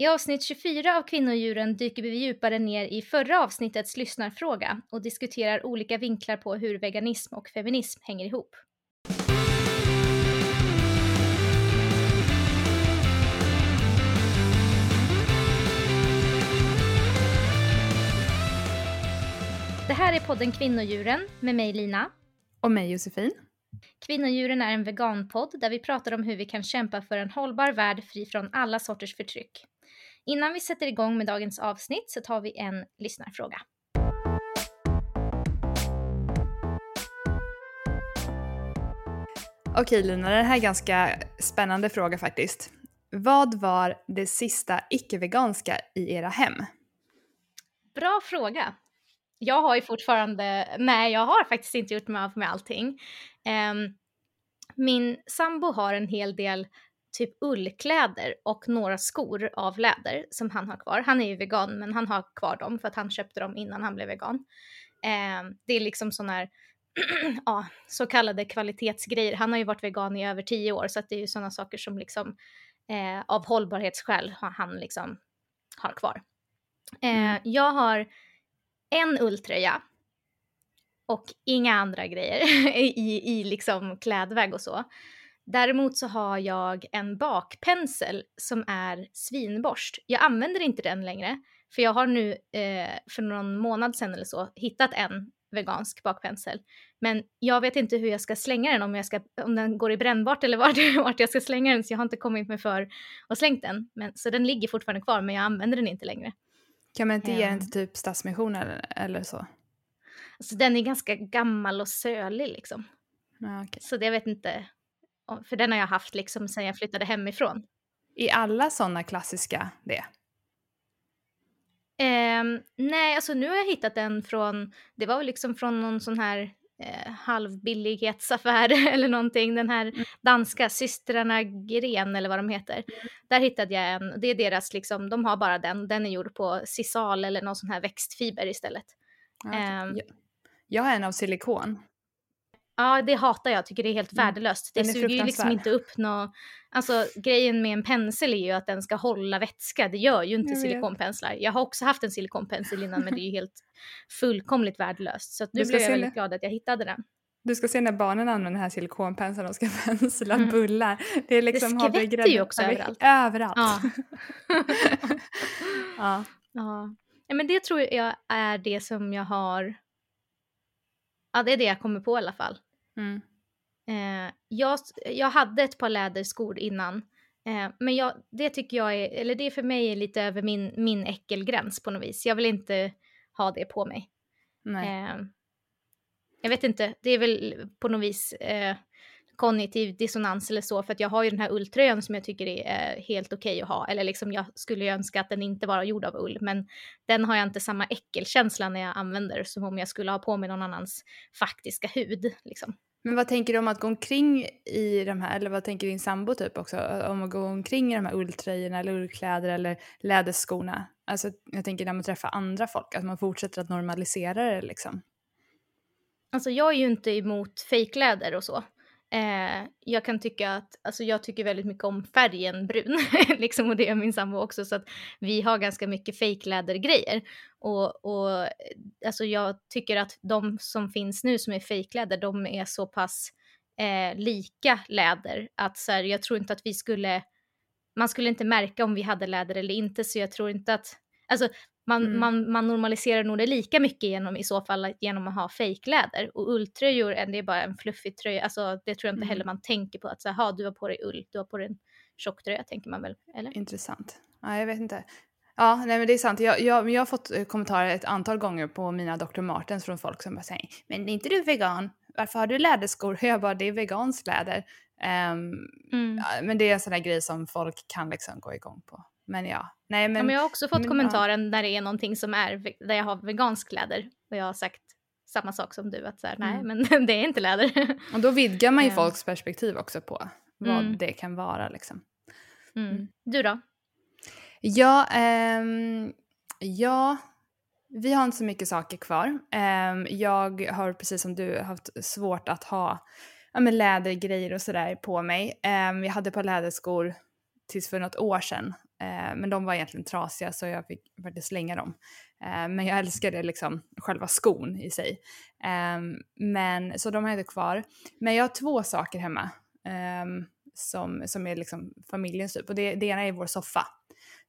I avsnitt 24 av Kvinnodjuren dyker vi djupare ner i förra avsnittets lyssnarfråga och diskuterar olika vinklar på hur veganism och feminism hänger ihop. Det här är podden Kvinnodjuren med mig Lina. Och mig Josefin. Kvinnodjuren är en veganpodd där vi pratar om hur vi kan kämpa för en hållbar värld fri från alla sorters förtryck. Innan vi sätter igång med dagens avsnitt så tar vi en lyssnarfråga. Okej Lina, det här är en ganska spännande fråga faktiskt. Vad var det sista icke-veganska i era hem? Bra fråga. Jag har ju fortfarande, nej jag har faktiskt inte gjort mig av med allting. Um, min sambo har en hel del typ ullkläder och några skor av läder som han har kvar. Han är ju vegan men han har kvar dem för att han köpte dem innan han blev vegan. Eh, det är liksom sån här, ja, så kallade kvalitetsgrejer. Han har ju varit vegan i över tio år så att det är ju sådana saker som liksom eh, av hållbarhetsskäl har han liksom har kvar. Eh, mm. Jag har en ulltröja och inga andra grejer i, i liksom klädväg och så. Däremot så har jag en bakpensel som är svinborst. Jag använder inte den längre för jag har nu eh, för någon månad sedan eller så hittat en vegansk bakpensel. Men jag vet inte hur jag ska slänga den, om, jag ska, om den går i brännbart eller vart, vart jag ska slänga den, så jag har inte kommit mig för och slängt den. Men, så den ligger fortfarande kvar, men jag använder den inte längre. Kan man inte ge den till typ Stadsmission eller, eller så? Alltså den är ganska gammal och sölig liksom. Ah, okay. Så det, jag vet inte för den har jag haft liksom sen jag flyttade hemifrån. Är alla sådana klassiska det? Um, nej, alltså nu har jag hittat en från, det var väl liksom från någon sån här eh, halvbillighetsaffär eller någonting. Den här mm. danska systrarna Gren eller vad de heter. Mm. Där hittade jag en, det är deras liksom, de har bara den, den är gjord på sisal eller någon sån här växtfiber istället. Ja, um, jag har en av silikon. Ja, det hatar jag. tycker det är helt mm. värdelöst. Det suger ju liksom inte upp något. Alltså grejen med en pensel är ju att den ska hålla vätska. Det gör ju inte jag silikonpenslar. Jag har också haft en silikonpensel innan men det är ju helt fullkomligt värdelöst. Så nu blev jag väldigt glad att jag hittade den. Du ska se när barnen använder den här silikonpenseln och ska pensla mm. bullar. Det, är liksom det skvätter ju också överallt. Överallt. Ja. ja. ja. ja. men det tror jag är det som jag har Ja, det är det jag kommer på i alla fall. Mm. Eh, jag, jag hade ett par läderskor innan. Eh, men jag, det tycker jag är, eller det för mig är lite över min, min äckelgräns på något vis. Jag vill inte ha det på mig. Eh, jag vet inte, det är väl på något vis eh, kognitiv dissonans eller så för att jag har ju den här ulltröjan som jag tycker är eh, helt okej okay att ha. Eller liksom jag skulle ju önska att den inte var gjord av ull men den har jag inte samma äckelkänsla när jag använder som om jag skulle ha på mig någon annans faktiska hud. Liksom. Men vad tänker du om att gå omkring i de här, eller vad tänker din sambo typ också, om att gå omkring i de här ulltröjorna eller ullkläder eller läderskorna? Alltså jag tänker när man träffar andra folk, att man fortsätter att normalisera det liksom. Alltså jag är ju inte emot fejkläder och så. Eh, jag kan tycka att, alltså jag tycker väldigt mycket om färgen brun, liksom och det är min sambo också, så att vi har ganska mycket fejklädergrejer. Och, och eh, alltså jag tycker att de som finns nu som är fejkläder, de är så pass eh, lika läder att så här, jag tror inte att vi skulle, man skulle inte märka om vi hade läder eller inte, så jag tror inte att, alltså man, mm. man, man normaliserar nog det lika mycket genom i så fall genom att ha fejkläder. Och ulltröjor, det är bara en fluffig tröja, alltså det tror jag inte mm. heller man tänker på att så du har på dig ull, du har på dig en tjock tröja tänker man väl, eller? Intressant. Ja, jag vet inte. Ja, nej men det är sant. Jag, jag, jag har fått eh, kommentarer ett antal gånger på mina Dr. Martens från folk som bara säger “men är inte du vegan? Varför har du läderskor?” Jag bara “det är veganskt läder”. Um, mm. Men det är en sån där grej som folk kan liksom gå igång på. Men ja, nej men. Ja, men jag har också fått men, kommentaren ja. när det är någonting som är, där jag har vegansk kläder och jag har sagt samma sak som du att så här, nej mm. men det är inte läder. Och då vidgar man ju folks perspektiv också på vad mm. det kan vara liksom. Mm. mm. Du då? Ja, um, ja, vi har inte så mycket saker kvar. Um, jag har precis som du haft svårt att ha ja, lädergrejer och sådär på mig. Um, jag hade par läderskor tills för något år sedan men de var egentligen trasiga så jag fick faktiskt slänga dem. Eh, men jag älskade liksom själva skon i sig. Eh, men, så de har jag inte kvar. Men jag har två saker hemma ehm, som, som är liksom familjens typ. Och det, det ena är vår soffa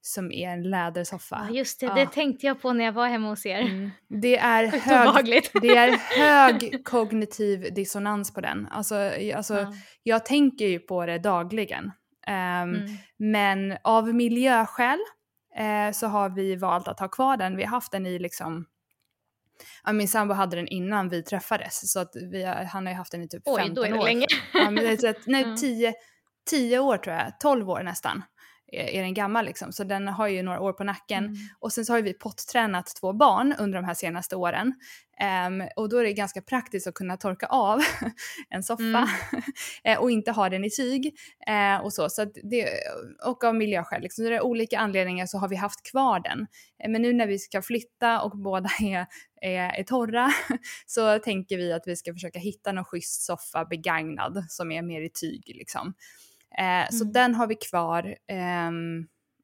som är en lädersoffa. Ja, just det, ja. det tänkte jag på när jag var hemma hos er. Mm. Det, är hög, det är hög kognitiv dissonans på den. Alltså, alltså, ja. Jag tänker ju på det dagligen. Um, mm. Men av miljöskäl uh, så har vi valt att ha kvar den. Vi har haft den i liksom Ja, min sambo hade den innan vi träffades så att vi, han har ju haft den i typ Oj, 15 år. Oj, då är det år. länge. Ja, men det är, nej, 10, 10 år tror jag, 12 år nästan är den gammal liksom, så den har ju några år på nacken. Mm. Och sen så har vi pottränat två barn under de här senaste åren. Um, och då är det ganska praktiskt att kunna torka av en soffa mm. Eh, och inte ha den i tyg uh, och så. så det, och av miljöskäl, liksom. så det är olika anledningar så har vi haft kvar den. Uh, men nu när vi ska flytta och båda är, är, är torra så tänker vi att vi ska försöka hitta någon schysst soffa begagnad som är mer i tyg liksom. Eh, så mm. den har vi kvar. Eh,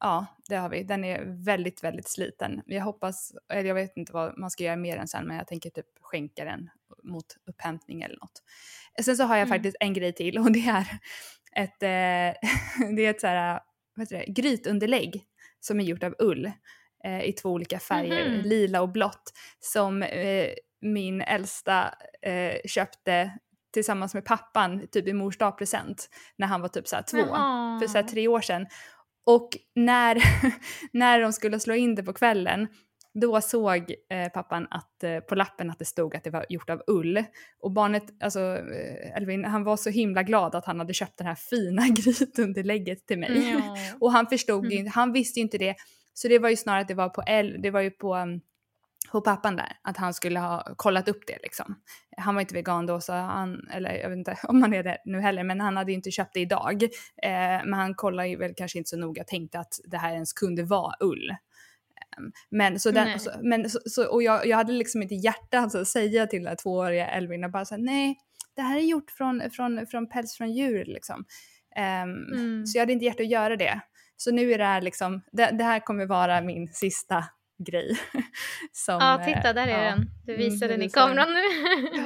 ja, det har vi. Den är väldigt, väldigt sliten. Jag hoppas, eller jag vet inte vad man ska göra med den sen, men jag tänker typ skänka den mot upphämtning eller något. Sen så har jag mm. faktiskt en grej till och det är ett, eh, det är ett så här, vad heter det, grytunderlägg som är gjort av ull eh, i två olika färger, mm. lila och blått, som eh, min äldsta eh, köpte tillsammans med pappan typ i mors dagpresent när han var typ såhär två, Jaha. för såhär tre år sedan. Och när, när de skulle slå in det på kvällen då såg eh, pappan att, eh, på lappen att det stod att det var gjort av ull. Och barnet, alltså eh, Elvin, han var så himla glad att han hade köpt det här fina grytunderlägget till mig. Ja. och han förstod ju mm. han visste ju inte det. Så det var ju snarare att det var på, el, det var ju på um, på pappan där, att han skulle ha kollat upp det liksom. Han var inte vegan då så han, eller jag vet inte om han är det nu heller, men han hade ju inte köpt det idag. Eh, men han kollade ju väl kanske inte så noga, tänkte att det här ens kunde vara ull. Ehm, men så den, så, men så, så, och jag, jag hade liksom inte hjärta alltså, att säga till den tvååriga Elvin och bara säga nej, det här är gjort från, från, från päls från djur liksom. Um, mm. Så jag hade inte hjärta att göra det. Så nu är det här liksom, det, det här kommer vara min sista grej. Som, ja, titta där är ja, den. Du mm, visar mm, den i kameran nu.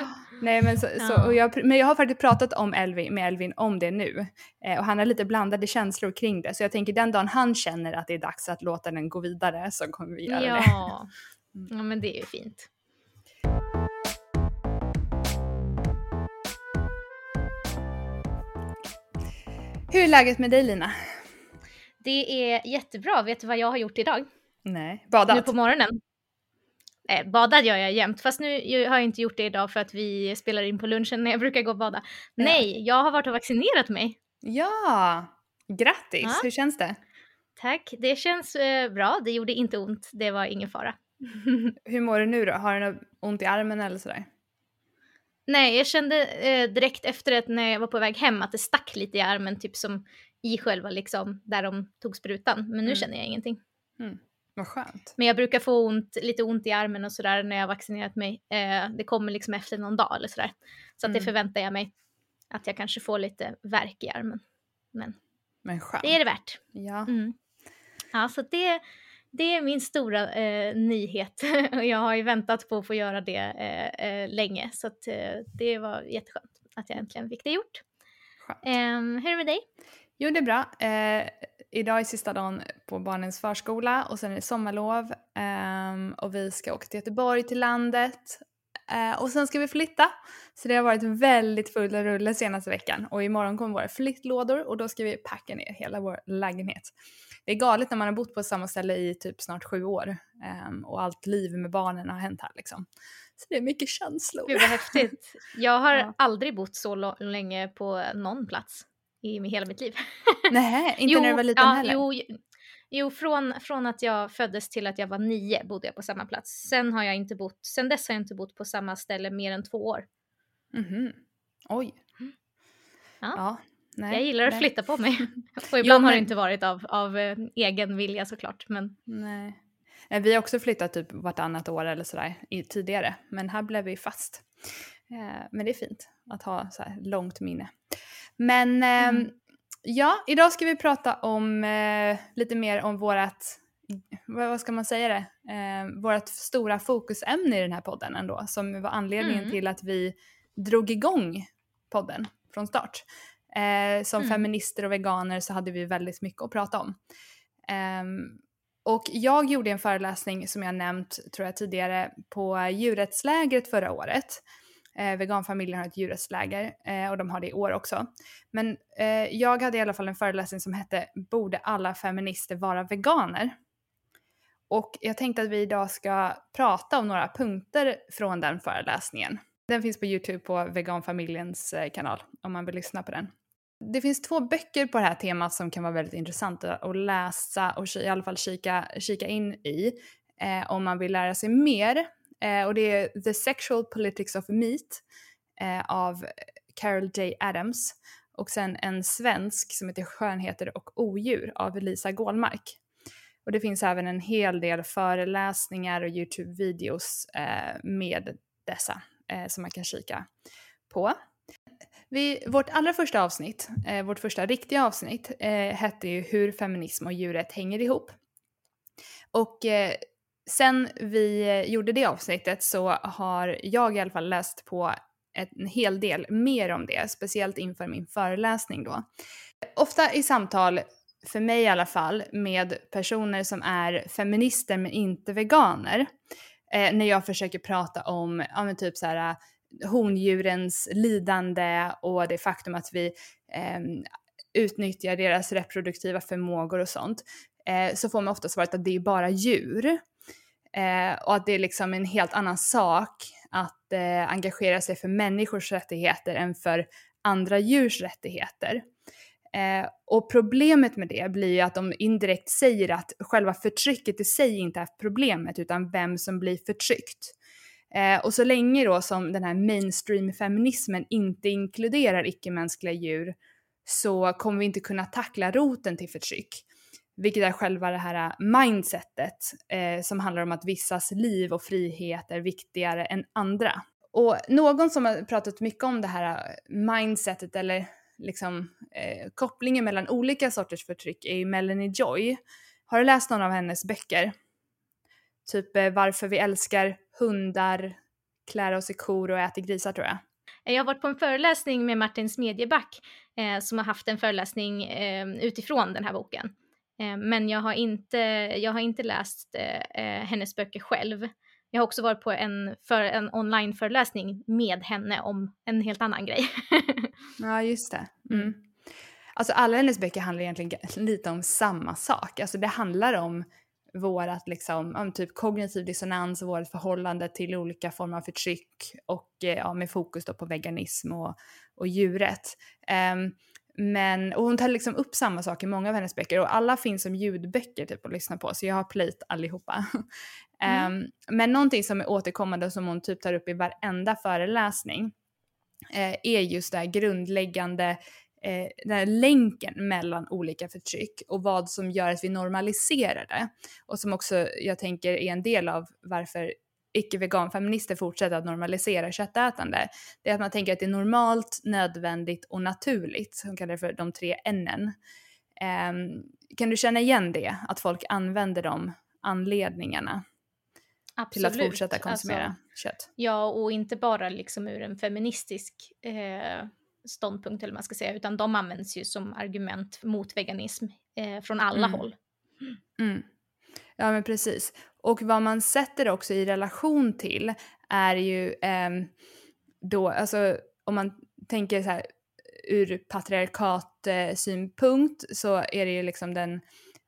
Nej, men, så, så, och jag, men jag har faktiskt pratat om Elvin, med Elvin om det nu. Eh, och han har lite blandade känslor kring det. Så jag tänker den dagen han känner att det är dags att låta den gå vidare så kommer vi göra ja. det. Mm. Ja, men det är ju fint. Hur är läget med dig Lina? Det är jättebra. Vet du vad jag har gjort idag? Nej, badat? Nu på morgonen. Eh, badad gör jag jämt, fast nu har jag inte gjort det idag för att vi spelar in på lunchen när jag brukar gå och bada. Ja. Nej, jag har varit och vaccinerat mig. Ja, grattis! Ja. Hur känns det? Tack, det känns eh, bra. Det gjorde inte ont, det var ingen fara. Hur mår du nu då? Har du ont i armen eller sådär? Nej, jag kände eh, direkt efter det när jag var på väg hem att det stack lite i armen, typ som i själva liksom där de tog sprutan. Men nu mm. känner jag ingenting. Mm. Vad skönt. Men jag brukar få ont, lite ont i armen och sådär när jag vaccinerat mig. Eh, det kommer liksom efter någon dag eller sådär. Så mm. att det förväntar jag mig. Att jag kanske får lite värk i armen. Men, Men skönt. det är det värt. Ja. Mm. Ja, så det, det är min stora eh, nyhet. och jag har ju väntat på att få göra det eh, eh länge. Så att, eh, det var jätteskönt att jag äntligen fick det gjort. Ehm, hur är det med dig? Jo, det är bra. Eh, idag är sista dagen på barnens förskola och sen är det sommarlov um, och vi ska åka till Göteborg till landet uh, och sen ska vi flytta. Så det har varit väldigt full rulle senaste veckan och imorgon kommer våra flyttlådor och då ska vi packa ner hela vår lägenhet. Det är galet när man har bott på samma ställe i typ snart sju år um, och allt liv med barnen har hänt här liksom. Så det är mycket känslor. Gud vad häftigt. Jag har ja. aldrig bott så länge på någon plats i hela mitt liv. Nej, inte jo, när du var liten ja, heller? Jo, jo från, från att jag föddes till att jag var nio bodde jag på samma plats. Sen har jag inte bott, sen dess har jag inte bott på samma ställe mer än två år. Mhm. Oj. Ja. ja nej, jag gillar att nej. flytta på mig. Och ibland jo, men... har det inte varit av, av eh, egen vilja såklart. Men... Nej. Vi har också flyttat typ vartannat år eller sådär tidigare. Men här blev vi fast. Eh, men det är fint att ha så långt minne. Men eh, Ja, idag ska vi prata om eh, lite mer om vårat, vad, ska man säga det, eh, vårt stora fokusämne i den här podden ändå, som var anledningen Mm. till att vi drog igång podden från start. Eh, som Mm. feminister och veganer så hade vi väldigt mycket att prata om. Ehm, och jag gjorde en föreläsning som jag nämnt, tror jag tidigare, på djurrättslägret förra året. Eh, veganfamiljen har ett djurrättsläger eh, och de har det i år också. Men eh, jag hade i alla fall en föreläsning som hette Borde alla feminister vara veganer? Och jag tänkte att vi idag ska prata om några punkter från den föreläsningen. Den finns på Youtube på veganfamiljens eh, kanal om man vill lyssna på den. Det finns två böcker på det här temat som kan vara väldigt intressanta att läsa och i alla fall kika, kika in i eh, om man vill lära sig mer. Eh, och det är The Sexual Politics of Meat eh, av Carol J. Adams och sen en svensk som heter Skönheter och odjur av Lisa Gålmark. Och det finns även en hel del föreläsningar och Youtube-videos eh, med dessa eh, som man kan kika på. Vi, vårt allra första avsnitt, eh, vårt första riktiga avsnitt, eh, hette ju Hur feminism och djurrätt hänger ihop. Och eh, sen vi eh, gjorde det avsnittet så har jag i alla fall läst på en hel del mer om det, speciellt inför min föreläsning då. Ofta i samtal, för mig i alla fall, med personer som är feminister men inte veganer, eh, när jag försöker prata om, ja men typ så här eh, hondjurens lidande och det faktum att vi eh, utnyttjar deras reproduktiva förmågor och sånt, eh, så får man ofta svaret att det är bara djur. Eh, och att det är liksom en helt annan sak att eh, engagera sig för människors rättigheter än för andra djurs rättigheter. Eh, och problemet med det blir ju att de indirekt säger att själva förtrycket i sig inte är problemet utan vem som blir förtryckt. Eh, och så länge då som den här mainstream-feminismen inte inkluderar icke-mänskliga djur så kommer vi inte kunna tackla roten till förtryck. Vilket är själva det här äh, mindsetet eh, som handlar om att vissas liv och frihet är viktigare än andra. Och någon som har pratat mycket om det här äh, mindsetet eller liksom eh, kopplingen mellan olika sorters förtryck är ju Melanie Joy. Har du läst någon av hennes böcker? Typ eh, Varför vi älskar hundar, klär oss i kor och äter grisar tror jag. Jag har varit på en föreläsning med Martin Smedjeback eh, som har haft en föreläsning eh, utifrån den här boken. Eh, men jag har inte, jag har inte läst eh, hennes böcker själv. Jag har också varit på en, för, en online-föreläsning med henne om en helt annan grej. ja, just det. Mm. Alltså alla hennes böcker handlar egentligen lite om samma sak. Alltså det handlar om vårat liksom, om typ kognitiv dissonans och vårt förhållande till olika former av förtryck och ja, med fokus då på veganism och, och djurrätt. Um, men, och hon tar liksom upp samma sak i många av hennes böcker och alla finns som ljudböcker typ att lyssna på så jag har plöjt allihopa. Mm. um, men någonting som är återkommande som hon typ tar upp i varenda föreläsning eh, är just det här grundläggande eh, den här länken mellan olika förtryck och vad som gör att vi normaliserar det. Och som också jag tänker är en del av varför icke-veganfeminister fortsätter att normalisera köttätande. Det är att man tänker att det är normalt, nödvändigt och naturligt. Hon kallar det för de tre N'en. Um, kan du känna igen det? Att folk använder de anledningarna Absolut. till att fortsätta konsumera alltså, kött? Ja, och inte bara liksom ur en feministisk eh, ståndpunkt eller man ska säga, utan de används ju som argument mot veganism eh, från alla Mm. håll. Mm. Ja men precis. Och vad man sätter också i relation till är ju eh, då, alltså om man tänker så här ur patriarkat eh, synpunkt så är det ju liksom den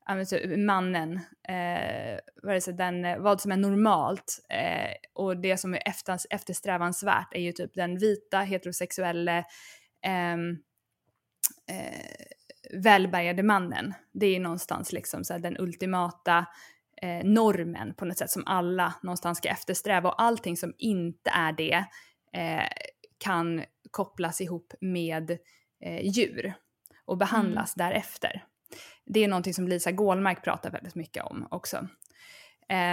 alltså, mannen, eh, vad, är det, den, vad som är normalt eh, och det som är efter, eftersträvansvärt är ju typ den vita heterosexuella ehm, eh, välbärgade mannen. Det är ju någonstans liksom så här, den ultimata eh, normen på något sätt som alla någonstans ska eftersträva och allting som inte är det eh, kan kopplas ihop med eh, djur och behandlas mm. därefter. Det är någonting som Lisa Gålmark pratar väldigt mycket om också.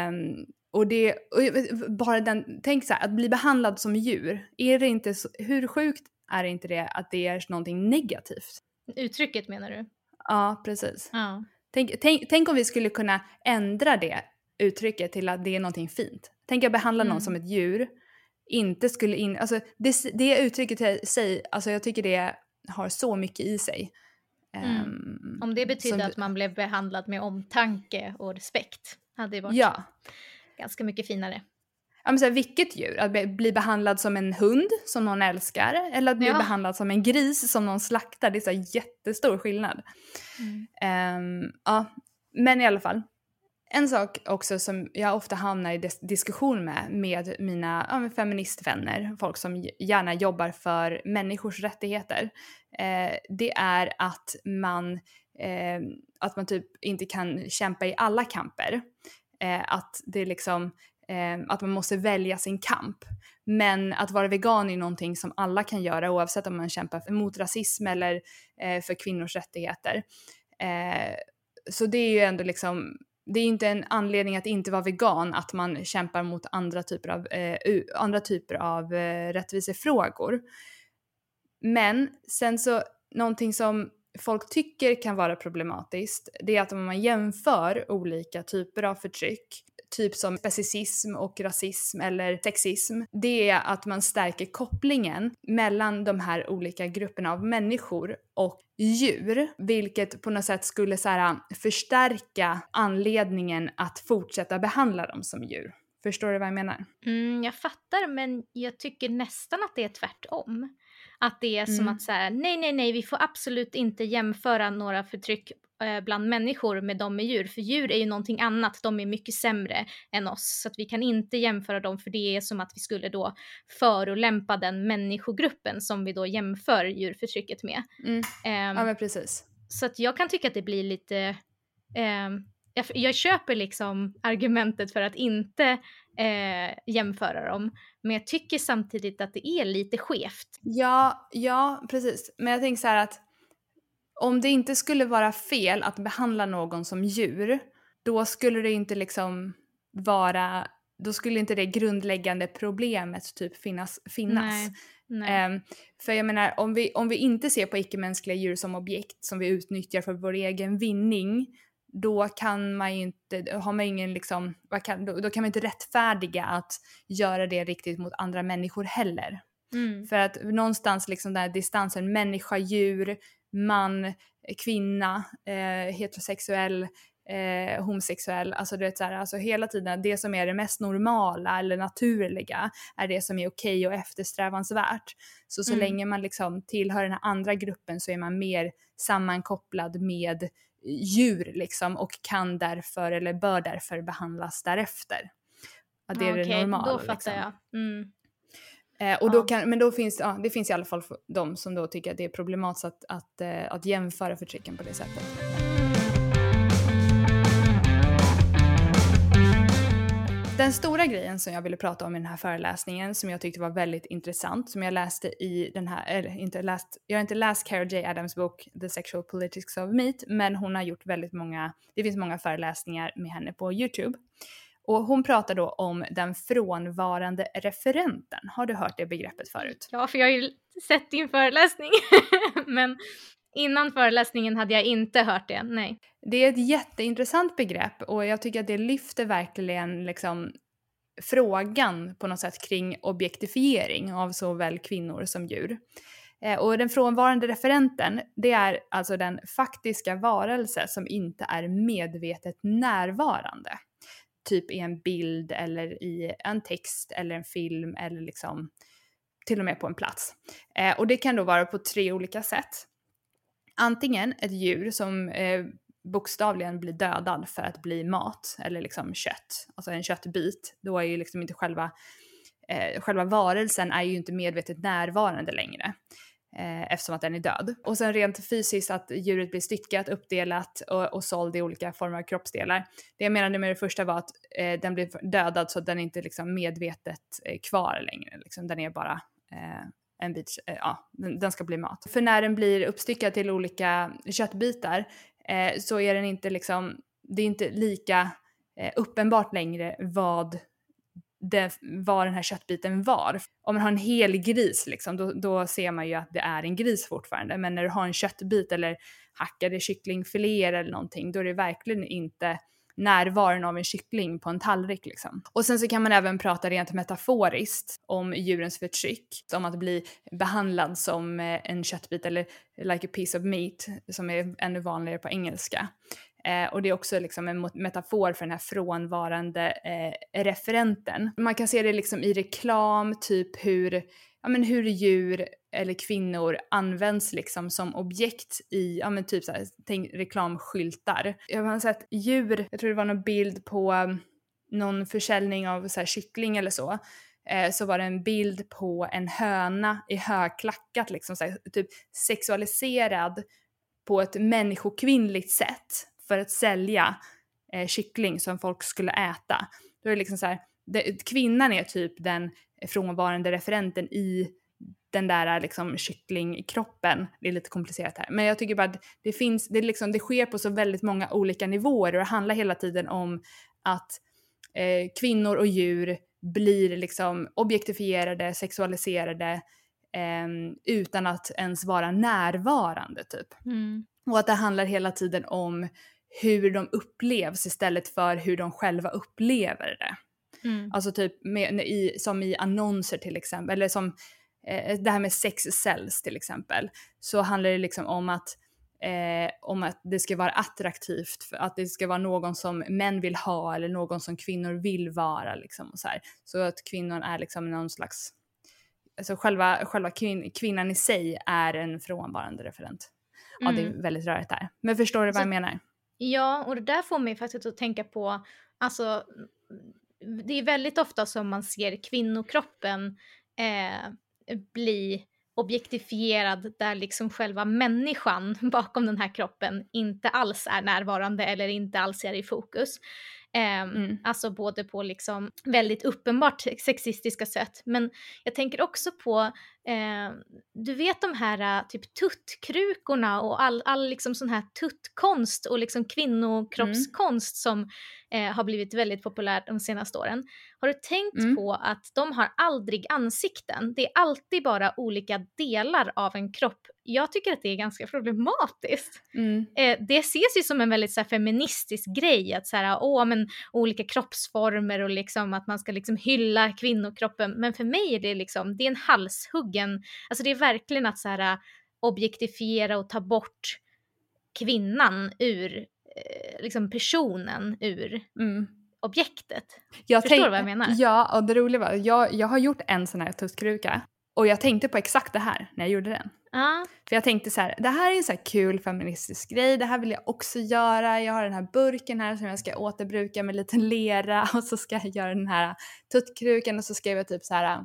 Um, och det, och bara den, tänk så här, att bli behandlad som djur, är det inte så, hur sjukt är det inte det att det är någonting negativt? Uttrycket menar du? Ja, precis. Ja. Tänk, tänk, tänk om vi skulle kunna ändra det uttrycket till att det är någonting fint. Tänk att behandla någon Mm. som ett djur. Inte skulle in... Alltså det, det uttrycket i sig, alltså jag tycker det har så mycket i sig. Mm. Ehm, Om det betyder som- att man blev behandlad med omtanke och respekt hade det varit Ja. ganska mycket finare. Ja men så här, vilket djur? Att bli- behandlad som en hund som någon älskar eller att bli Ja. behandlad som en gris som någon slaktar. Det är så här jättestor skillnad. Mm. Ehm, ja, men i alla fall. En sak också som jag ofta hamnar i dis- diskussion med, med mina ja, men feministvänner, folk som gärna jobbar för människors rättigheter, eh, det är att man, eh, att man typ inte kan kämpa i alla kamper. Eh, att det är liksom, Eh, att man måste välja sin kamp. Men att vara vegan är någonting som alla kan göra oavsett om man kämpar mot rasism eller eh, för kvinnors rättigheter. Eh, så det är ju ändå liksom, det är inte en anledning att inte vara vegan att man kämpar mot andra typer av, eh, andra typer av eh, rättvisefrågor. Men sen så, någonting som folk tycker kan vara problematiskt, det är att om man jämför olika typer av förtryck, typ som specicism och rasism eller sexism, det är att man stärker kopplingen mellan de här olika grupperna av människor och djur, vilket på något sätt skulle så här, förstärka anledningen att fortsätta behandla dem som djur. Förstår du vad jag menar? Mm, jag fattar, men jag tycker nästan att det är tvärtom. Att det är som Mm. att säga nej, nej, nej, vi får absolut inte jämföra några förtryck bland människor med de med djur, för djur är ju någonting annat, de är mycket sämre än oss, så att vi kan inte jämföra dem, för det är som att vi skulle då förolämpa den människogruppen som vi då jämför djurförtrycket med. Mm. Ehm, Ja men precis. så att jag kan tycka att det blir lite... ehm, jag, jag köper liksom argumentet för att inte eh, jämföra dem. Men jag tycker samtidigt att det är lite skevt. Ja, ja precis. Men jag tänker så här att om det inte skulle vara fel att behandla någon som djur, då skulle det inte liksom vara, då skulle inte det grundläggande problemet typ finnas. finnas. Nej, nej. Ehm, för jag menar, om vi, om vi inte ser på icke-mänskliga djur som objekt som vi utnyttjar för vår egen vinning, då kan man ju inte, har man ingen liksom, kan, då, då kan man inte rättfärdiga att göra det riktigt mot andra människor heller. Mm. För att någonstans liksom den här distansen människa, djur, man, kvinna, eh, heterosexuell, eh, homosexuell, alltså du vet så här, alltså hela tiden det som är det mest normala eller naturliga är det som är okej och eftersträvansvärt. Så så Mm. länge man liksom tillhör den här andra gruppen så är man mer sammankopplad med djur liksom och kan därför eller bör därför behandlas därefter. Att det är det Okej, normala. Då fattar liksom. jag. Mm. Eh, och då Ja. kan, men då finns ja, det finns i alla fall de som då tycker att det är problematiskt att, att, eh, att jämföra förtrycken på det sättet. Den stora grejen som jag ville prata om i den här föreläsningen som jag tyckte var väldigt intressant, som jag läste i den här, eller inte läst, jag har inte läst Carol J. Adams bok The Sexual Politics of Meat, men hon har gjort väldigt många, det finns många föreläsningar med henne på YouTube. Och hon pratar då om den frånvarande referenten. Har du hört det begreppet förut? Ja, för jag har ju sett din föreläsning. Men innan föreläsningen hade jag inte hört det, nej. Det är ett jätteintressant begrepp och jag tycker att det lyfter verkligen liksom frågan på något sätt kring objektifiering av såväl kvinnor som djur. Eh, och den frånvarande referenten, det är alltså den faktiska varelse som inte är medvetet närvarande. Typ i en bild eller i en text eller en film eller liksom till och med på en plats. Eh, och det kan då vara på tre olika sätt. Antingen ett djur som eh, bokstavligen blir dödad för att bli mat eller liksom kött, alltså en köttbit. Då är ju liksom inte själva, eh, själva varelsen är ju inte medvetet närvarande längre eh, eftersom att den är död. Och sen rent fysiskt att djuret blir styckat, uppdelat och, och såld i olika former av kroppsdelar. Det jag menade med det första var att eh, den blir dödad så att den inte liksom medvetet eh, kvar längre, liksom, den är bara eh, en bit, eh, ja, den, den ska bli mat. För när den blir uppstyckad till olika köttbitar eh, så är den inte liksom, det är inte lika eh, uppenbart längre vad det, vad den här köttbiten var. Om man har en hel gris liksom, då, då ser man ju att det är en gris fortfarande. Men när du har en köttbit eller hackade kycklingfiléer eller någonting, då är det verkligen inte närvaron av en kyckling på en tallrik liksom. Och sen så kan man även prata rent metaforiskt om djurens förtryck, om att bli behandlad som eh, en köttbit eller like a piece of meat som är ännu vanligare på engelska. Eh, och det är också liksom en metafor för den här frånvarande eh, referenten. Man kan se det liksom i reklam, typ hur, ja, men hur djur eller kvinnor används liksom som objekt i, ja men typ såhär, tänk reklamskyltar. Jag har sett djur, jag tror det var någon bild på mm, någon försäljning av så här, kyckling eller så, eh, så var det en bild på en höna i högklackat liksom så här, typ sexualiserad på ett människokvinnligt sätt för att sälja eh, kyckling som folk skulle äta. Då är det liksom så här, det, kvinnan är typ den frånvarande referenten i den där liksom kycklingkroppen. Det är lite komplicerat här. Men jag tycker bara att det finns, det, liksom, det sker på så väldigt många olika nivåer och det handlar hela tiden om att eh, kvinnor och djur blir liksom objektifierade, sexualiserade eh, utan att ens vara närvarande typ. Mm. Och att det handlar hela tiden om hur de upplevs istället för hur de själva upplever det. Mm. Alltså typ med, i, som i annonser till exempel, eller som eh, det här med sex cells till exempel, så handlar det liksom om att Eh, om att det ska vara attraktivt, att det ska vara någon som män vill ha eller någon som kvinnor vill vara liksom och så här. Så att kvinnan är liksom någon slags, alltså själva, själva kvin kvinnan i sig är en frånvarande referent. Ja, mm. det är mm. väldigt rörigt där. Men förstår du vad så, jag menar? Ja, och det där får mig faktiskt att tänka på, alltså mm, det är väldigt ofta som man ser kvinnokroppen eh, bli objektifierad där liksom själva människan bakom den här kroppen inte alls är närvarande eller inte alls är i fokus. Eh, mm. Alltså både på liksom väldigt uppenbart sexistiska sätt men jag tänker också på, eh, du vet de här typ tuttkrukorna och all, all liksom sån här tuttkonst och liksom kvinnokroppskonst mm. som eh, har blivit väldigt populärt de senaste åren. Har du tänkt mm. på att de har aldrig ansikten? Det är alltid bara olika delar av en kropp. Jag tycker att det är ganska problematiskt. Mm. Eh, det ses ju som en väldigt så här, feministisk grej att så här, åh, men, olika kroppsformer och liksom att man ska liksom hylla kvinnokroppen. Men för mig är det liksom, det är en halshuggen, alltså det är verkligen att så här, objektifiera och ta bort kvinnan ur liksom personen ur mm. objektet. Jag Förstår du vad jag menar? Ja, och det roliga var jag, jag har gjort en sån här tuttkruka och jag tänkte på exakt det här när jag gjorde den. Ah. För jag tänkte så här, det här är en så kul feministisk grej, det här vill jag också göra. Jag har den här burken här som jag ska återbruka med lite lera och så ska jag göra den här tuttkrukan och så skrev jag typ så här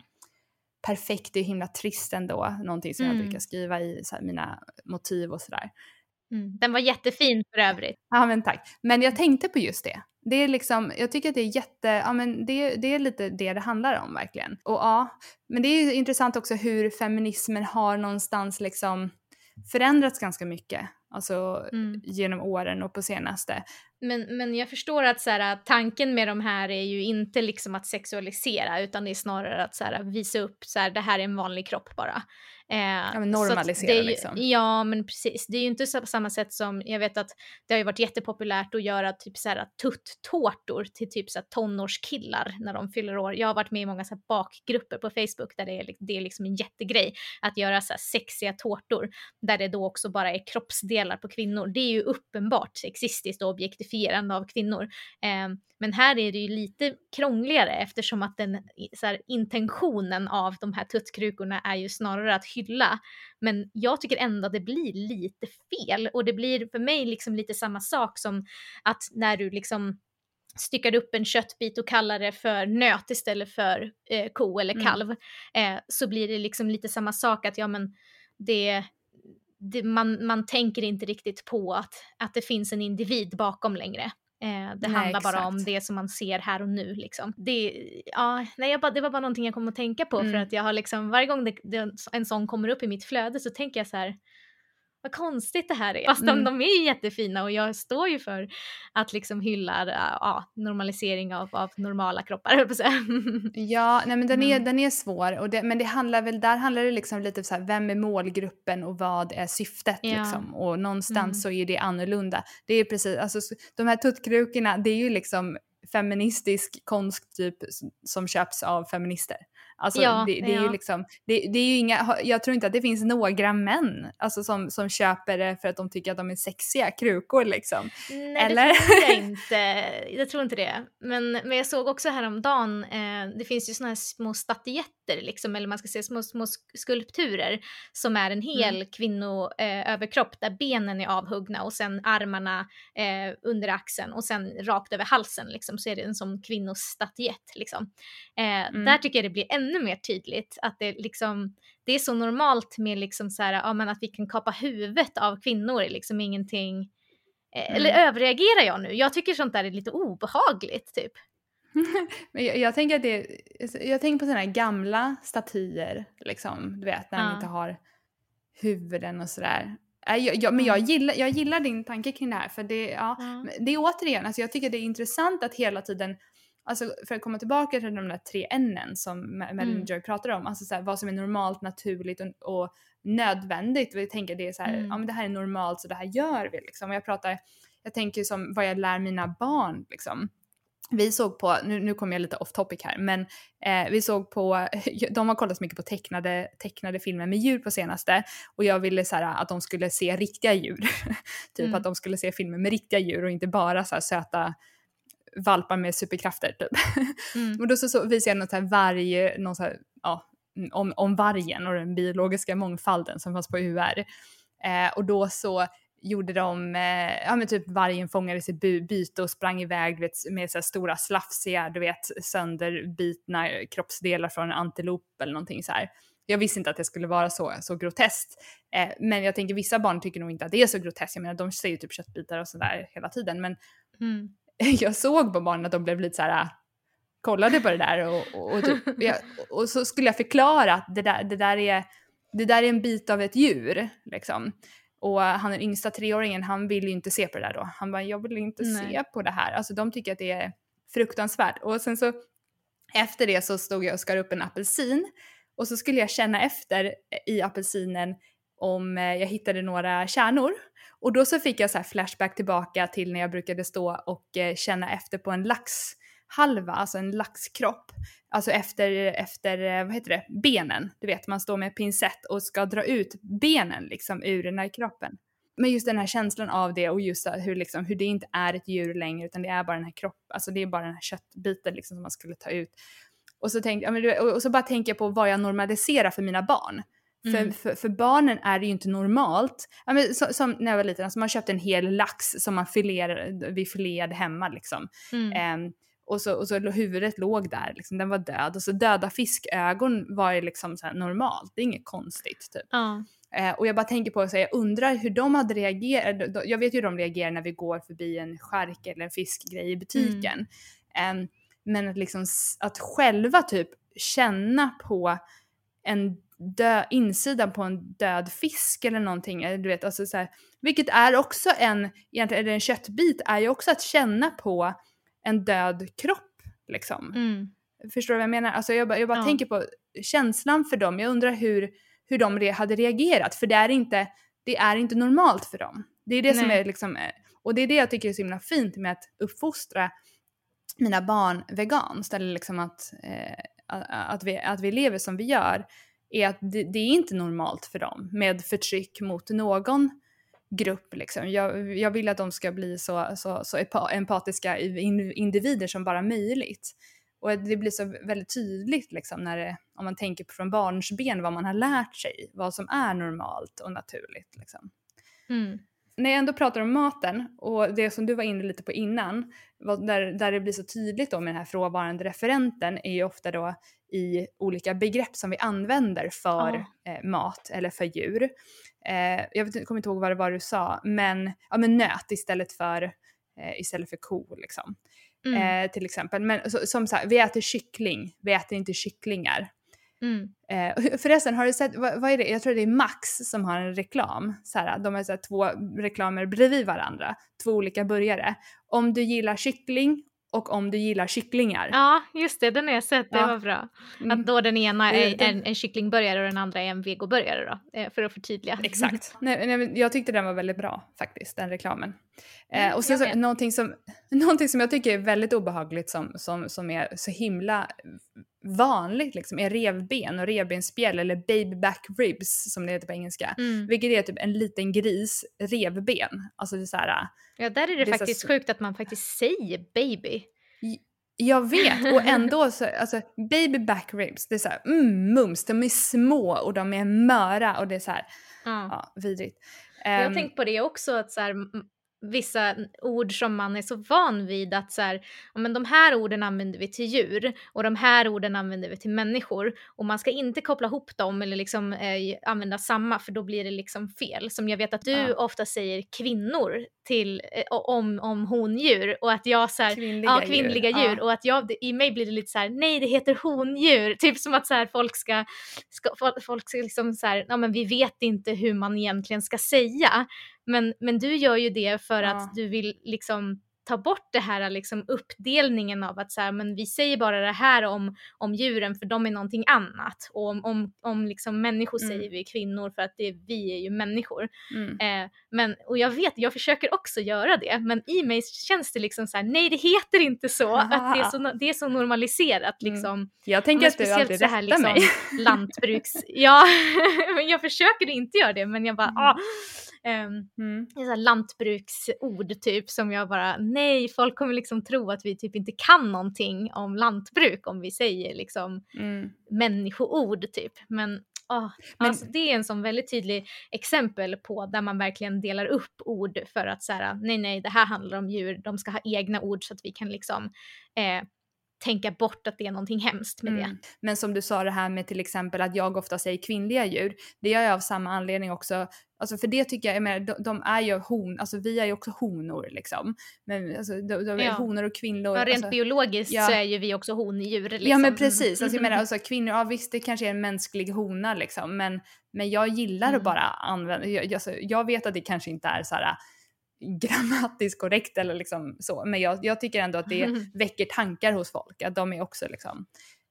perfekt, är himla trist ändå, någonting som mm. jag brukar skriva i mina motiv och sådär. Mm. Den var jättefin för övrigt. Ja men tack. Men jag tänkte på just det. Det är liksom, jag tycker att det är jätte, ja men det, det är lite det det handlar om verkligen. Och ja, men det är ju intressant också hur feminismen har någonstans liksom förändrats ganska mycket. Alltså mm. genom åren och på senaste. Men, men jag förstår att så här, tanken med de här är ju inte liksom att sexualisera utan det är snarare att så här, visa upp så här, det här är en vanlig kropp bara. Eh, ja, men normalisera ju, liksom. Ja, men precis. Det är ju inte på samma sätt som, jag vet att det har ju varit jättepopulärt att göra typ så här tutt-tårtor till typ så här tonårskillar när de fyller år. Jag har varit med i många så här bakgrupper på Facebook där det är, det är liksom en jättegrej att göra så här sexiga tårtor där det då också bara är kroppsdelar på kvinnor. Det är ju uppenbart sexistiskt och objektifierande av kvinnor. Eh, men här är det ju lite krångligare eftersom att den här, intentionen av de här tuttkrukorna är ju snarare att hylla. Men jag tycker ändå att det blir lite fel och det blir för mig liksom lite samma sak som att när du liksom styckar upp en köttbit och kallar det för nöt istället för eh, ko eller mm. kalv mm. eh, så blir det liksom lite samma sak att ja men det, det, man, man tänker inte riktigt på att, att det finns en individ bakom längre. Eh, det nej, handlar bara exakt. om det som man ser här och nu. Liksom. Det, ja, nej, jag bara, det var bara någonting jag kom att tänka på mm. för att jag har liksom, varje gång det, det, en sån kommer upp i mitt flöde så tänker jag så här, vad konstigt det här är. Fast mm. de, de är jättefina och jag står ju för att liksom hylla ja, normalisering av, av normala kroppar. ja, nej men den är, mm. den är svår och det, men det handlar väl, där handlar det liksom lite så här, vem är målgruppen och vad är syftet ja. liksom och någonstans mm. så är det annorlunda. Det är precis, alltså de här tuttkrukorna det är ju liksom feministisk konst typ som köps av feminister. Alltså ja, det, det, är ja. ju liksom, det, det, är ju inga, jag tror inte att det finns några män alltså, som, som köper det för att de tycker att de är sexiga krukor liksom. Nej Eller? det tror jag inte, jag tror inte det. Men, men jag såg också häromdagen, eh, det finns ju såna här små statyetter liksom, eller man ska säga små, små skulpturer som är en hel mm. kvinnoöverkropp eh, där benen är avhuggna och sen armarna eh, under axeln och sen rakt över halsen liksom, så är det en sån kvinnostatyett liksom. Eh, mm. Där tycker jag det blir ännu mer tydligt att det liksom det är så normalt med liksom så här, ja, att vi kan kapa huvudet av kvinnor är liksom ingenting eh, mm. eller överreagerar jag nu? Jag tycker sånt där är lite obehagligt typ. men jag, jag, tänker att det, jag tänker på sådana här gamla statyer liksom, du vet när ja. de inte har huvuden och sådär. Jag, jag, men jag gillar, jag gillar din tanke kring det här för det, ja, ja. det är återigen, alltså jag tycker det är intressant att hela tiden alltså för att komma tillbaka till de där tre N som Melanie mm. Pratar om, alltså så här, vad som är normalt, naturligt och, och nödvändigt. Jag tänker det är så här, mm. ja men det här är normalt så det här gör vi liksom. Och jag pratar, jag tänker som vad jag lär mina barn liksom. Vi såg på, nu, nu kommer jag lite off topic här, men eh, vi såg på, de har kollat så mycket på tecknade, tecknade filmer med djur på senaste och jag ville så här, att de skulle se riktiga djur. typ mm. att de skulle se filmer med riktiga djur och inte bara så här söta valpar med superkrafter typ. Mm. och då så, så visade jag något här varg, någon så här, ja, om, om vargen och den biologiska mångfalden som fanns på UR. Eh, och då så gjorde de, eh, ja men typ vargen fångades i byte och sprang iväg vet, med så stora slafsiga, du vet sönderbitna kroppsdelar från en antilop eller någonting så här. Jag visste inte att det skulle vara så, så groteskt. Eh, men jag tänker vissa barn tycker nog inte att det är så groteskt. Jag menar de ser ju typ köttbitar och sådär hela tiden. Men mm. jag såg på barnen att de blev lite så här kollade på det där och, och, och, typ, jag, och så skulle jag förklara att det där, det, där är, det där är en bit av ett djur. Liksom. Och han den yngsta treåringen, han vill ju inte se på det där då. Han bara, jag vill inte Nej. se på det här. Alltså de tycker att det är fruktansvärt. Och sen så efter det så stod jag och skar upp en apelsin och så skulle jag känna efter i apelsinen om eh, jag hittade några kärnor. Och då så fick jag så flashback tillbaka till när jag brukade stå och eh, känna efter på en laxhalva, alltså en laxkropp. Alltså efter, efter, eh, vad heter det, benen. Du vet, man står med pincett och ska dra ut benen liksom ur den här kroppen. Men just den här känslan av det och just hur, liksom, hur det inte är ett djur längre utan det är bara den här kroppen, alltså det är bara den här köttbiten liksom som man skulle ta ut. Och så, tänk, och så bara tänker jag på vad jag normaliserar för mina barn. Mm. För, för, för, barnen är det ju inte normalt. Ja, men, så, som när jag var liten, alltså man köpte en hel lax som man filerade, vi filerade hemma liksom. Mm. Um, och, så, och så huvudet låg där, liksom, den var död. Och så döda fiskögon var ju liksom så normalt, det är inget konstigt typ. Uh. Uh, och jag bara tänker på, så jag undrar hur de hade reagerat, jag vet ju hur de reagerar när vi går förbi en skärk eller en fiskgrej i butiken. Mm. Um, men att liksom att själva typ känna på en dö, insidan på en död fisk eller någonting. Eh, du vet, alltså så här, vilket är också en, egentligen, eller en köttbit är ju också att känna på en död kropp liksom. Mm. Förstår du vad jag menar? Alltså jag, bara, jag bara ja. tänker på känslan för dem. Jag undrar hur, hur de hade reagerat för det är inte, det är inte normalt för dem. Det är det Nej. som är liksom, eh, och det är det jag tycker är så himla fint med att uppfostra mina barn veganskt eller liksom att, eh, att, vi, att vi lever som vi gör är att det, det, är inte normalt för dem med förtryck mot någon grupp. Liksom. Jag, jag vill att de ska bli så, så, så empatiska individer som bara möjligt. Och det blir så väldigt tydligt liksom, när det, om man tänker från barnsben vad man har lärt sig, vad som är normalt och naturligt. Liksom. Mm när jag ändå pratar om maten och det som du var inne lite på innan, där, där det blir så tydligt då med den här frånvarande referenten är ju ofta då i olika begrepp som vi använder för oh. eh, mat eller för djur. Eh, jag vet, kommer inte ihåg vad det var du sa, men, ja, men nöt istället för, eh, istället för ko liksom. Mm. Eh, till exempel. Men så, som sagt, vi äter kyckling, vi äter inte kycklingar. Mm. Eh, förresten, har du sett, vad, vad, är det? Jag tror det är Max som har en reklam. Så här, de har så här, två reklamer bredvid varandra, två olika burgare. Om du gillar kyckling och om du gillar kycklingar. Ja, just det, den har jag sett, det ja. var bra. Mm. Att då den ena är en, en kycklingburgare och den andra är en vegoburgare då, eh, för att förtydliga. Exakt. nej, nej, jag tyckte den var väldigt bra faktiskt, den reklamen. Mm, och sen så, någonting, som, någonting som jag tycker är väldigt obehagligt som, som, som är så himla vanligt liksom, är revben och revbensspjäll eller baby back ribs som det heter på engelska. Mm. Vilket är typ en liten gris revben. Alltså det är så här, Ja, där är det, det faktiskt så... sjukt att man faktiskt säger baby. Jag vet och ändå så, alltså baby back ribs, det är såhär mm, mums, de är små och de är möra och det är såhär, ja. ja, vidrigt. Um, jag har tänkt på det också att så här, vissa ord som man är så van vid att så här, ja, men de här orden använder vi till djur och de här orden använder vi till människor och man ska inte koppla ihop dem eller liksom eh, använda samma för då blir det liksom fel. Som jag vet att du ja. ofta säger kvinnor till, eh, om, om hondjur och att jag så här, kvinnliga, ja, kvinnliga djur, djur. och att jag, i mig blir det lite så här, nej det heter hondjur, typ som att så här, folk ska, ska folk ska liksom så här, ja men vi vet inte hur man egentligen ska säga men, men du gör ju det för ja. att du vill liksom ta bort det här liksom uppdelningen av att så här, men vi säger bara det här om, om djuren för de är någonting annat och om, om, om liksom människor mm. säger vi kvinnor för att det, vi är ju människor. Mm. Eh, men, och jag vet, jag försöker också göra det men i mig känns det liksom så här, nej det heter inte så, att det är så, det är så normaliserat mm. liksom. Mm. Jag tänker att du alltid rättar liksom, mig. lantbruks, ja men jag försöker inte göra det men jag bara, ah, Um, mm. så lantbruksord typ som jag bara, nej folk kommer liksom tro att vi typ inte kan någonting om lantbruk om vi säger liksom mm. människoord typ. Men, oh, Men alltså, det är en sån väldigt tydlig exempel på där man verkligen delar upp ord för att säga nej nej det här handlar om djur, de ska ha egna ord så att vi kan liksom eh, tänka bort att det är någonting hemskt med mm. det. Men som du sa det här med till exempel att jag ofta säger kvinnliga djur, det gör jag av samma anledning också. Alltså för det tycker jag, jag menar, de, de är ju hon, alltså vi är ju också honor liksom. Men alltså de, de är ja. honor och kvinnor. Ja, rent alltså, biologiskt ja. så är ju vi också hondjur. Liksom. Ja men precis, alltså jag menar alltså kvinnor, ja visst det kanske är en mänsklig hona liksom men, men jag gillar mm. bara använda, jag, alltså, jag vet att det kanske inte är så här grammatiskt korrekt eller liksom så. Men jag, jag tycker ändå att det väcker tankar hos folk, att de är också liksom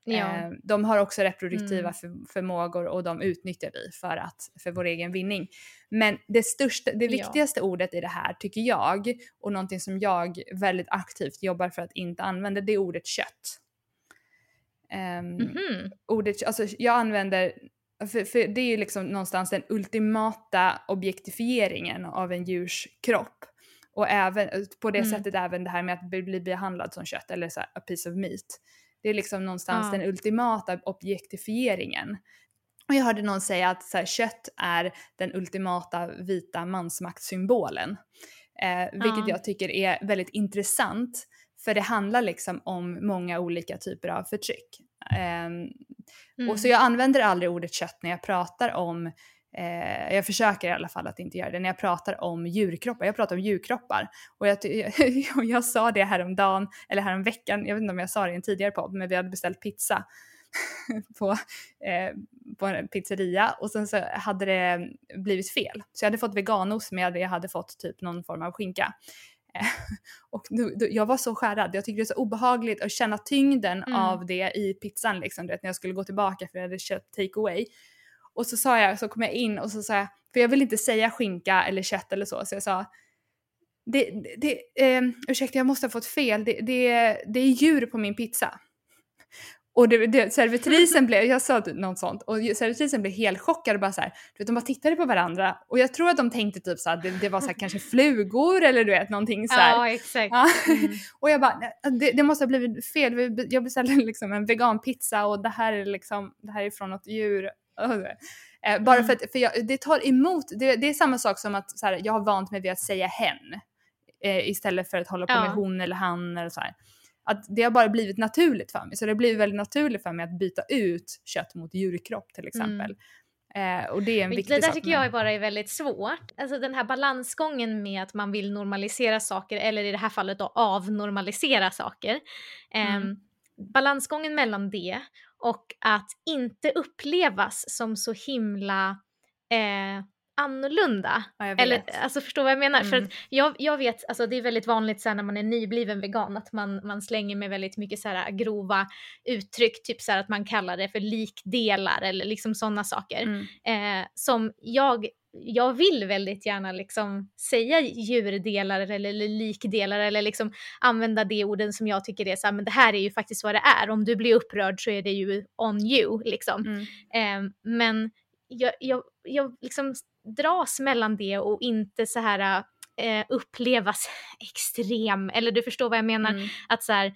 Ja. Eh, de har också reproduktiva mm. för, förmågor och de utnyttjar vi för, att, för vår egen vinning. Men det, största, det viktigaste ja. ordet i det här tycker jag, och någonting som jag väldigt aktivt jobbar för att inte använda, det är ordet kött. Um, mm -hmm. ordet, alltså jag använder för, för, det är ju liksom någonstans den ultimata objektifieringen av en djurs kropp. Och även, på det mm. sättet även det här med att bli behandlad som kött eller så här, a piece of meat. Det är liksom någonstans ja. den ultimata objektifieringen. Och jag hörde någon säga att så här, kött är den ultimata vita mansmaktssymbolen. Eh, vilket ja. jag tycker är väldigt intressant. För det handlar liksom om många olika typer av förtryck. Eh, Mm. Och så jag använder aldrig ordet kött när jag pratar om Eh, jag försöker i alla fall att inte göra det när jag pratar om djurkroppar. Jag pratar om djurkroppar. Och jag, jag, jag sa det häromdagen, eller häromveckan, jag vet inte om jag sa det i en tidigare podd, men vi hade beställt pizza på, eh, på en pizzeria och sen så hade det blivit fel. Så jag hade fått veganost men jag hade fått typ någon form av skinka. och nu, jag var så skärrad. Jag tyckte det var så obehagligt att känna tyngden mm. av det i pizzan liksom, vet, när jag skulle gå tillbaka för jag hade köpt take away. Och så sa jag, så kom jag in och så sa jag, för jag vill inte säga skinka eller kött eller så, så jag sa det, det, eh, ursäkta jag måste ha fått fel, det, det, det är djur på min pizza. Och det, det, servitrisen blev, jag sa något sånt, och servitrisen blev helt chockad och bara så här, du vet, de bara tittade på varandra och jag tror att de tänkte typ så här, det, det var så här, kanske flugor eller du vet någonting så här. Ja exakt. Ja. Mm. och jag bara, det, det, måste ha blivit fel, jag beställde liksom en veganpizza och det här är liksom, det här är från något djur. Eh, bara mm. för att för jag, det tar emot, det, det, är samma sak som att så här, jag har vant mig vid att säga hen eh, istället för att hålla på ja. med hon eller han eller så här att det har bara blivit naturligt för mig. Så det har blivit väldigt naturligt för mig att byta ut kött mot djurkropp till exempel. Mm. Eh, och det är en viktig sak. Det där tycker jag bara är väldigt svårt. Alltså den här balansgången med att man vill normalisera saker eller i det här fallet då avnormalisera saker. Eh, balansgången mellan det och att inte upplevas som så himla eh, annorlunda. Ja, Eller alltså förstår vad jag menar? För Mm. att jag, jag vet, alltså det är väldigt vanligt så när man är nybliven vegan att man, man slänger med väldigt mycket så grova uttryck, typ så att man kallar det för likdelar eller liksom sådana saker. Mm. Eh, som jag, jag vill väldigt gärna liksom säga djurdelar eller, eller likdelar eller liksom använda de orden som jag tycker är så här, men det här är ju faktiskt vad det är. Om du blir upprörd så är det ju on you liksom. Mm. Eh, men jag, jag, jag liksom dras mellan det och inte så här eh, upplevas extrem, eller du förstår vad jag menar? Mm. Att så här,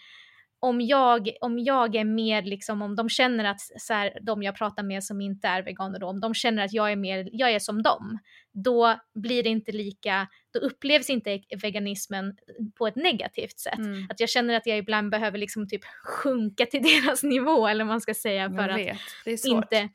om jag, om jag är mer liksom, om de känner att så här, de jag pratar med som inte är veganer då, om de känner att jag är mer, jag är som dem, då blir det inte lika, då upplevs inte veganismen på ett negativt sätt. Mm. Att jag känner att jag ibland behöver liksom typ sjunka till deras nivå eller vad man ska säga för att inte,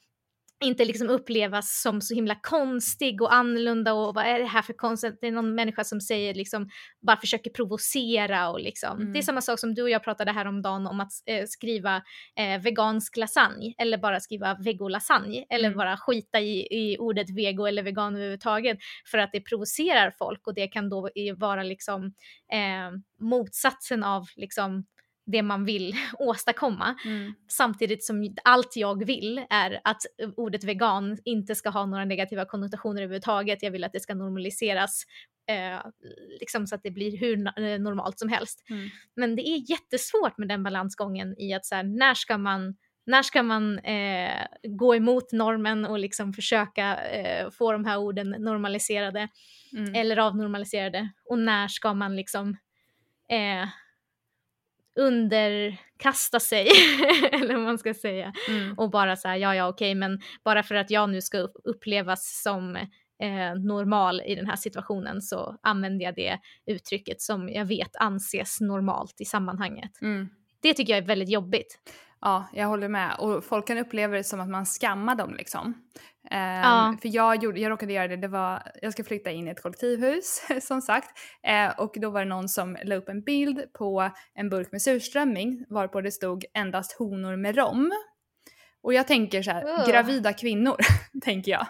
inte liksom upplevas som så himla konstig och annorlunda och vad är det här för konstigt? Det är någon människa som säger liksom, bara försöker provocera och liksom. Mm. Det är samma sak som du och jag pratade här om dagen om att eh, skriva eh, vegansk lasagne eller bara skriva vegolasagne eller Mm. bara skita i, i ordet vego eller vegan överhuvudtaget för att det provocerar folk och det kan då vara liksom eh, motsatsen av liksom det man vill åstadkomma. Mm. Samtidigt som allt jag vill är att ordet vegan inte ska ha några negativa konnotationer överhuvudtaget. Jag vill att det ska normaliseras eh, liksom så att det blir hur eh, normalt som helst. Mm. Men det är jättesvårt med den balansgången i att så här, när ska man när ska man eh, gå emot normen och liksom försöka eh, få de här orden normaliserade Mm. eller avnormaliserade och när ska man liksom eh, underkasta sig eller vad man ska säga Mm. och bara så här, ja ja okej men bara för att jag nu ska upp- upplevas som eh, normal i den här situationen så använder jag det uttrycket som jag vet anses normalt i sammanhanget. Mm. Det tycker jag är väldigt jobbigt. Ja, jag håller med. Och folk kan uppleva det som att man skammar dem liksom. Ehm, Ja. För jag, gjorde, jag råkade göra det, det var, jag ska flytta in i ett kollektivhus som sagt. Eh, och då var det någon som la upp en bild på en burk med surströmming varpå det stod endast honor med rom. Och jag tänker så här, Ugh. gravida kvinnor, tänker jag.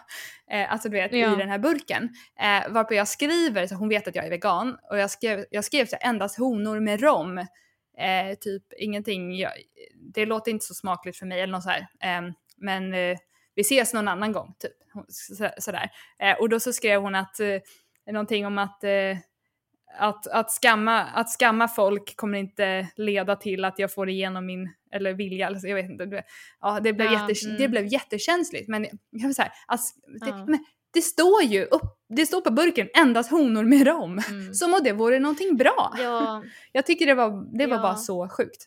Eh, alltså du vet, Ja. i den här burken. Eh, varpå jag skriver, så hon vet att jag är vegan, och jag skrev, jag skrev så här, endast honor med rom. Eh, typ ingenting, jag, det låter inte så smakligt för mig eller något så här. Eh, men eh, vi ses någon annan gång, typ. Så, sådär. Eh, och då så skrev hon att, eh, någonting om att eh, att, att, skamma, att skamma folk kommer inte leda till att jag får igenom min, eller vilja, alltså jag vet inte. Det, ja, det, blev Ja, jätte, mm. det blev jättekänsligt. Men jag vill säga, alltså, det, Ja. men det står ju upp, det står på burken endast honor med rom. Mm. Som om det vore någonting bra. Ja, Jag tycker det var, det var Ja. bara så sjukt.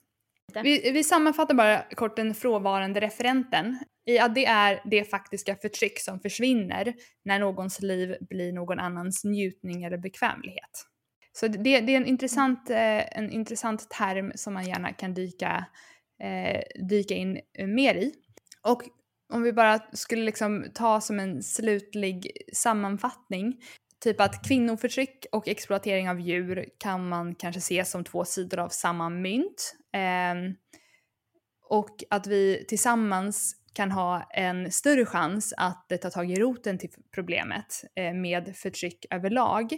Vi, vi sammanfattar bara kort den frånvarande referenten. I att det är det faktiska förtryck som försvinner när någons liv blir någon annans njutning eller bekvämlighet. Så det, det är en intressant, eh, en intressant term som man gärna kan dyka, eh, dyka in mer i. Och om vi bara skulle liksom ta som en slutlig sammanfattning Typ att kvinnoförtryck och exploatering av djur kan man kanske se som två sidor av samma mynt. Eh, och att vi tillsammans kan ha en större chans att eh, ta tag i roten till problemet eh, med förtryck överlag.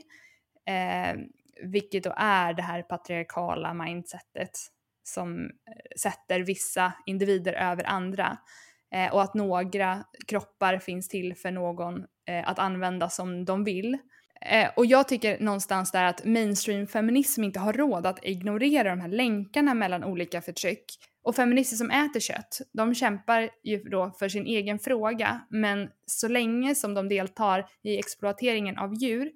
Eh, vilket då är det här patriarkala mindsetet som eh, sätter vissa individer över andra. Eh, och att några kroppar finns till för någon eh, att använda som de vill. Eh, och jag tycker någonstans där att mainstream-feminism inte har råd att ignorera de här länkarna mellan olika förtryck. Och feminister som äter kött, de kämpar ju då för sin egen fråga, men så länge som de deltar i exploateringen av djur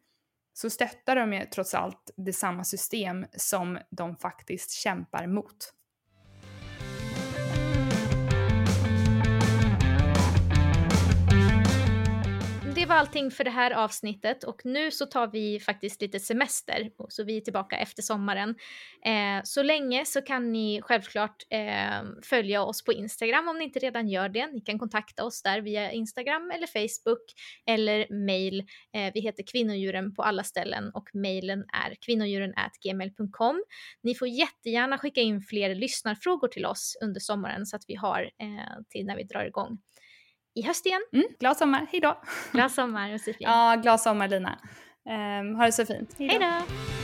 så stöttar de ju trots allt det samma system som de faktiskt kämpar mot. Det var allting för det här avsnittet och nu så tar vi faktiskt lite semester så vi är tillbaka efter sommaren. Eh, så länge så kan ni självklart eh, följa oss på Instagram om ni inte redan gör det. Ni kan kontakta oss där via Instagram eller Facebook eller mail. Eh, vi heter Kvinnodjuren på alla ställen och mailen är kvinnodjuren@gmail.com. Ni får jättegärna skicka in fler lyssnarfrågor till oss under sommaren så att vi har eh, till när vi drar igång i höst igen. Mm, glad sommar, hejdå! Glad sommar Josefin! ja, glad sommar Lina. Um, ha det så fint. Hejdå! hejdå.